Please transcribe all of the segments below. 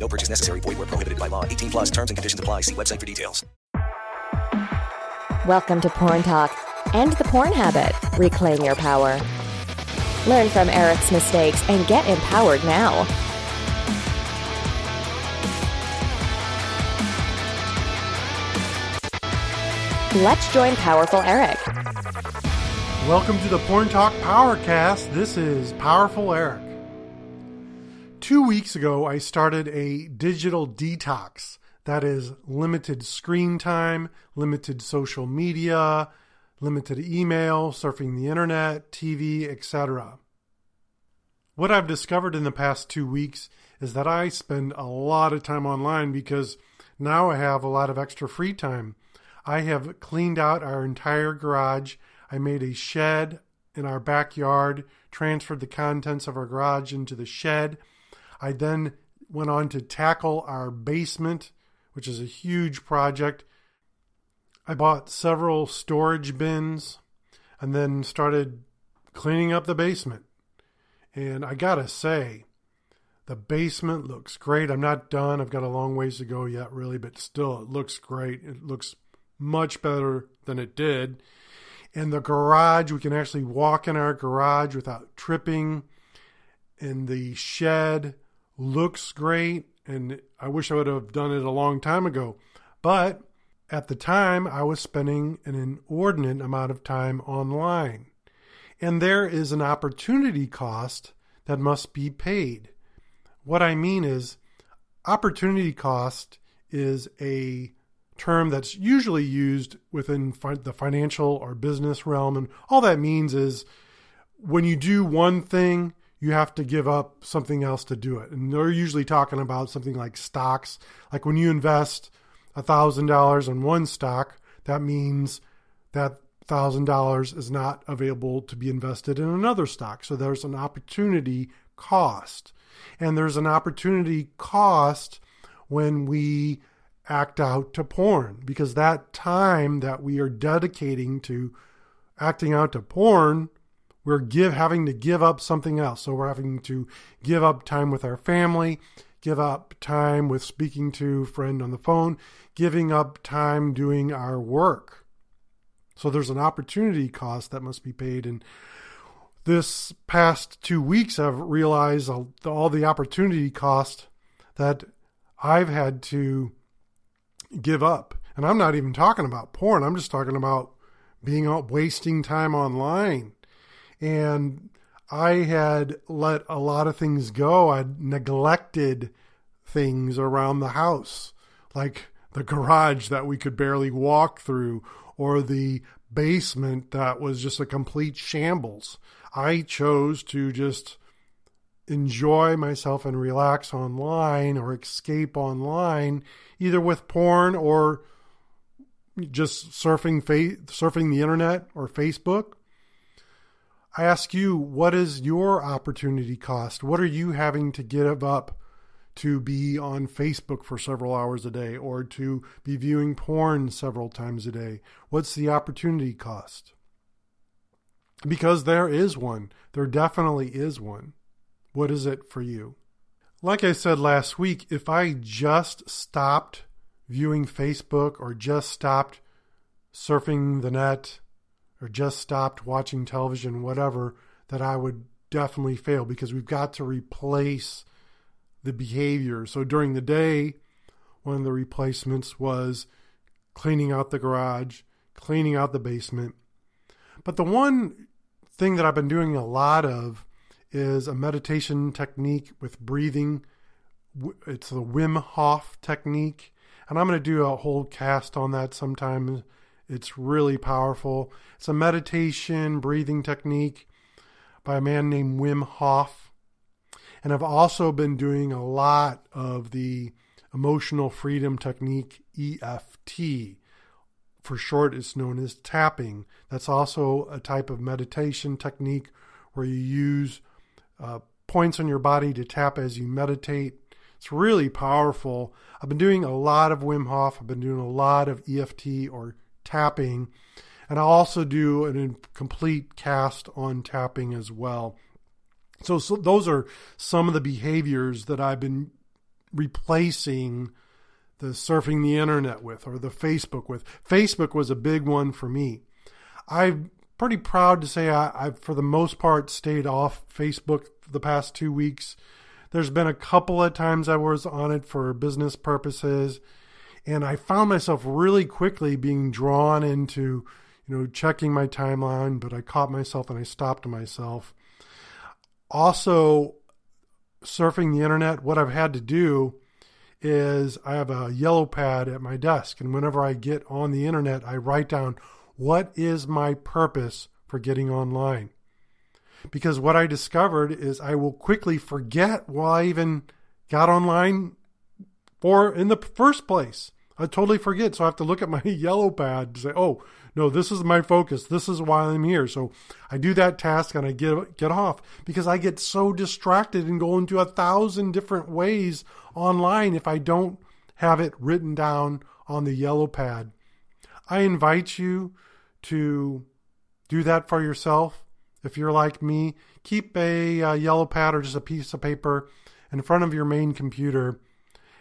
No purchase necessary. Void where prohibited by law. 18 plus terms and conditions apply. See website for details. Welcome to Porn Talk. End the porn habit. Reclaim your power. Learn from Eric's mistakes and get empowered now. Let's join Powerful Eric. Welcome to the Porn Talk Powercast. This is Powerful Eric. Two weeks ago, I started a digital detox that is limited screen time, limited social media, limited email, surfing the internet, TV, etc. What I've discovered in the past two weeks is that I spend a lot of time online because now I have a lot of extra free time. I have cleaned out our entire garage. I made a shed in our backyard, transferred the contents of our garage into the shed. I then went on to tackle our basement, which is a huge project. I bought several storage bins and then started cleaning up the basement. And I gotta say, the basement looks great. I'm not done. I've got a long ways to go yet, really, but still, it looks great. It looks much better than it did. And the garage, we can actually walk in our garage without tripping. And the shed looks great. And I wish I would have done it a long time ago. But at the time, I was spending an inordinate amount of time online. And there is an opportunity cost that must be paid. What I mean is, opportunity cost is a term that's usually used within fi- the financial or business realm. And all that means is when you do one thing, you have to give up something else to do it. And they're usually talking about something like stocks. Like when you invest $1,000 in one stock, that means that $1,000 is not available to be invested in another stock. So there's an opportunity cost. And there's an opportunity cost when we act out to porn because that time that we are dedicating to acting out to porn we're give having to give up something else so we're having to give up time with our family give up time with speaking to friend on the phone giving up time doing our work so there's an opportunity cost that must be paid and this past two weeks i've realized all the opportunity cost that i've had to give up. And I'm not even talking about porn. I'm just talking about being out wasting time online. And I had let a lot of things go. I'd neglected things around the house, like the garage that we could barely walk through, or the basement that was just a complete shambles. I chose to just enjoy myself and relax online or escape online, either with porn or just surfing fa- surfing the internet or Facebook. I ask you, what is your opportunity cost? What are you having to give up to be on Facebook for several hours a day or to be viewing porn several times a day? What's the opportunity cost? Because there is one. There definitely is one. What is it for you? Like I said last week, if I just stopped viewing Facebook or just stopped surfing the net or just stopped watching television, whatever, that I would definitely fail because we've got to replace the behavior. So during the day, one of the replacements was cleaning out the garage, cleaning out the basement. But the one thing that I've been doing a lot of is a meditation technique with breathing. It's the Wim Hof technique. And I'm going to do a whole cast on that sometime. It's really powerful. It's a meditation breathing technique by a man named Wim Hof. And I've also been doing a lot of the emotional freedom technique, EFT. For short, it's known as tapping. That's also a type of meditation technique where you use uh, points on your body to tap as you meditate. It's really powerful. I've been doing a lot of Wim Hof. I've been doing a lot of EFT or tapping. And I'll also do a complete cast on tapping as well. So, so those are some of the behaviors that I've been replacing the surfing the internet with or the Facebook with. Facebook was a big one for me. I'm pretty proud to say I, have for the most part, stayed off Facebook the past two weeks. There's been a couple of times I was on it for business purposes, and I found myself really quickly being drawn into, you know, checking my timeline, but I caught myself and I stopped myself also surfing the internet, what I've had to do is I have a yellow pad at my desk. And whenever I get on the internet, I write down what is my purpose for getting online. Because what I discovered is I will quickly forget why I even got online for in the first place. I totally forget. So I have to look at my yellow pad and say, oh, no, this is my focus. This is why I'm here. So I do that task and I get get off because I get so distracted and go into a thousand different ways online if I don't have it written down on the yellow pad. I invite you to do that for yourself. If you're like me, keep a, a yellow pad or just a piece of paper in front of your main computer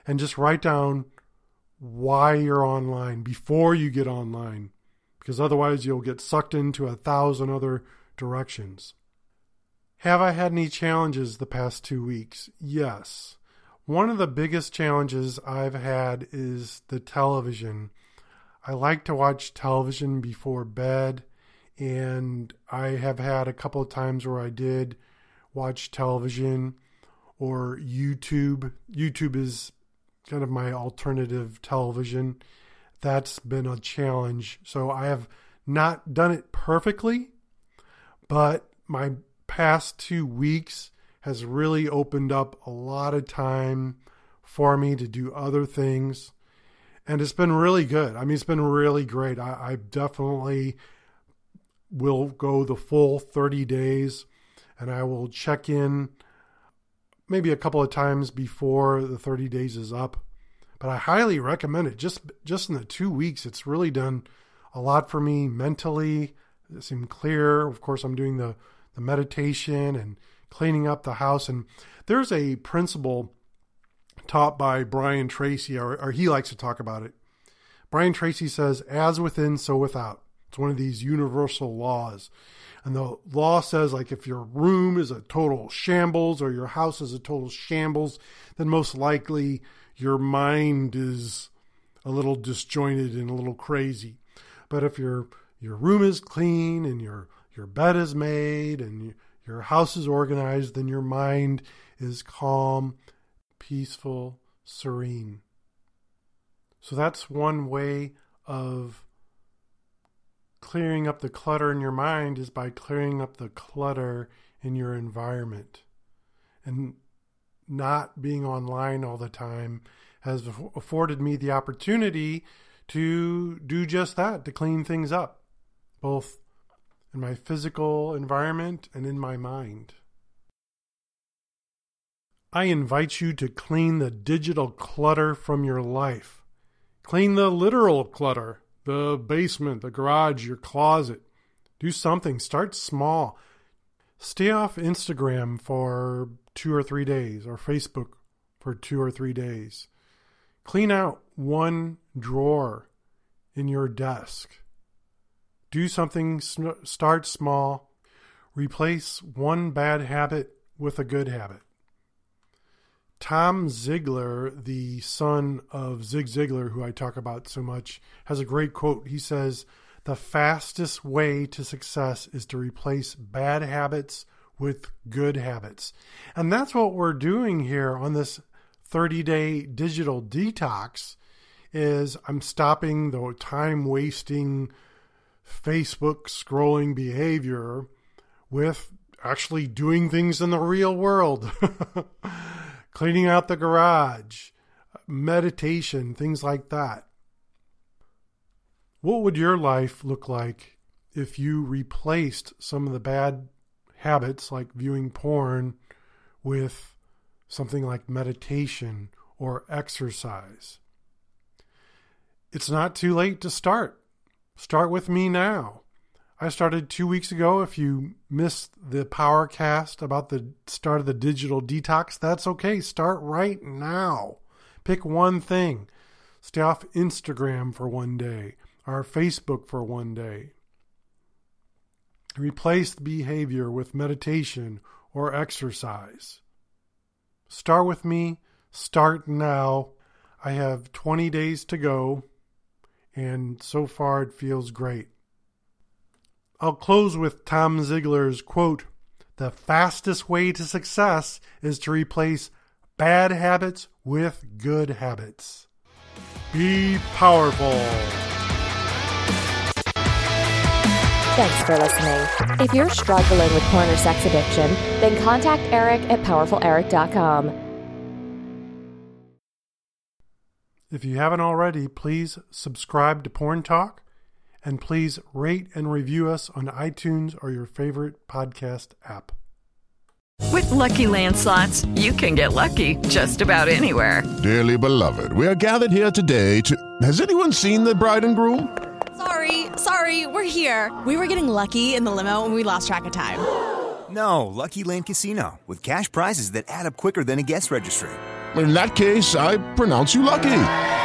and just write down why you're online before you get online because otherwise you'll get sucked into a thousand other directions. Have I had any challenges the past two weeks? Yes. One of the biggest challenges I've had is the television. I like to watch television before bed, and I have had a couple of times where I did watch television or YouTube. YouTube is kind of my alternative television that's been a challenge. So I have not done it perfectly, but my past two weeks has really opened up a lot of time for me to do other things. And it's been really good. I mean, it's been really great. I, I definitely will go the full 30 days and I will check in maybe a couple of times before the 30 days is up but I highly recommend it. Just just in the two weeks, it's really done a lot for me mentally. It seemed clear. Of course, I'm doing the the meditation and cleaning up the house. And there's a principle taught by Brian Tracy, or, or he likes to talk about it. Brian Tracy says, "As within, so without." It's one of these universal laws. And the law says, like, if your room is a total shambles or your house is a total shambles, then most likely your mind is a little disjointed and a little crazy. But if your your room is clean and your your bed is made and your house is organized, then your mind is calm, peaceful, serene. So that's one way of clearing up the clutter in your mind is by clearing up the clutter in your environment. And not being online all the time has afforded me the opportunity to do just that, to clean things up, both in my physical environment and in my mind. I invite you to clean the digital clutter from your life. Clean the literal clutter, the basement, the garage, your closet. Do something. Start small. Stay off Instagram for two or three days or Facebook for two or three days. Clean out one drawer in your desk. Do something, start small. Replace one bad habit with a good habit. Tom Ziglar, the son of Zig Ziglar, who I talk about so much, has a great quote. He says, The fastest way to success is to replace bad habits with good habits. And that's what we're doing here on this 30-day digital detox is I'm stopping the time wasting Facebook scrolling behavior with actually doing things in the real world. Cleaning out the garage, meditation, things like that. What would your life look like if you replaced some of the bad habits like viewing porn with something like meditation or exercise? It's not too late to start. Start with me now. I started two weeks ago. If you missed the power cast about the start of the digital detox, that's okay. Start right now. Pick one thing. Stay off Instagram for one day or Facebook for one day. Replace the behavior with meditation or exercise. Start with me. Start now. I have 20 days to go, and so far it feels great. I'll close with Tom Ziglar's quote The fastest way to success is to replace bad habits with good habits. Be powerful. Thanks for listening. If you're struggling with porn or sex addiction, then contact Eric at powerfuleric.com. If you haven't already, please subscribe to Porn Talk and please rate and review us on iTunes or your favorite podcast app. With lucky landslots, you can get lucky just about anywhere. Dearly beloved, we are gathered here today to. Has anyone seen the bride and groom? Sorry, sorry, we're here. We were getting lucky in the limo and we lost track of time. No, Lucky Land Casino, with cash prizes that add up quicker than a guest registry. In that case, I pronounce you lucky.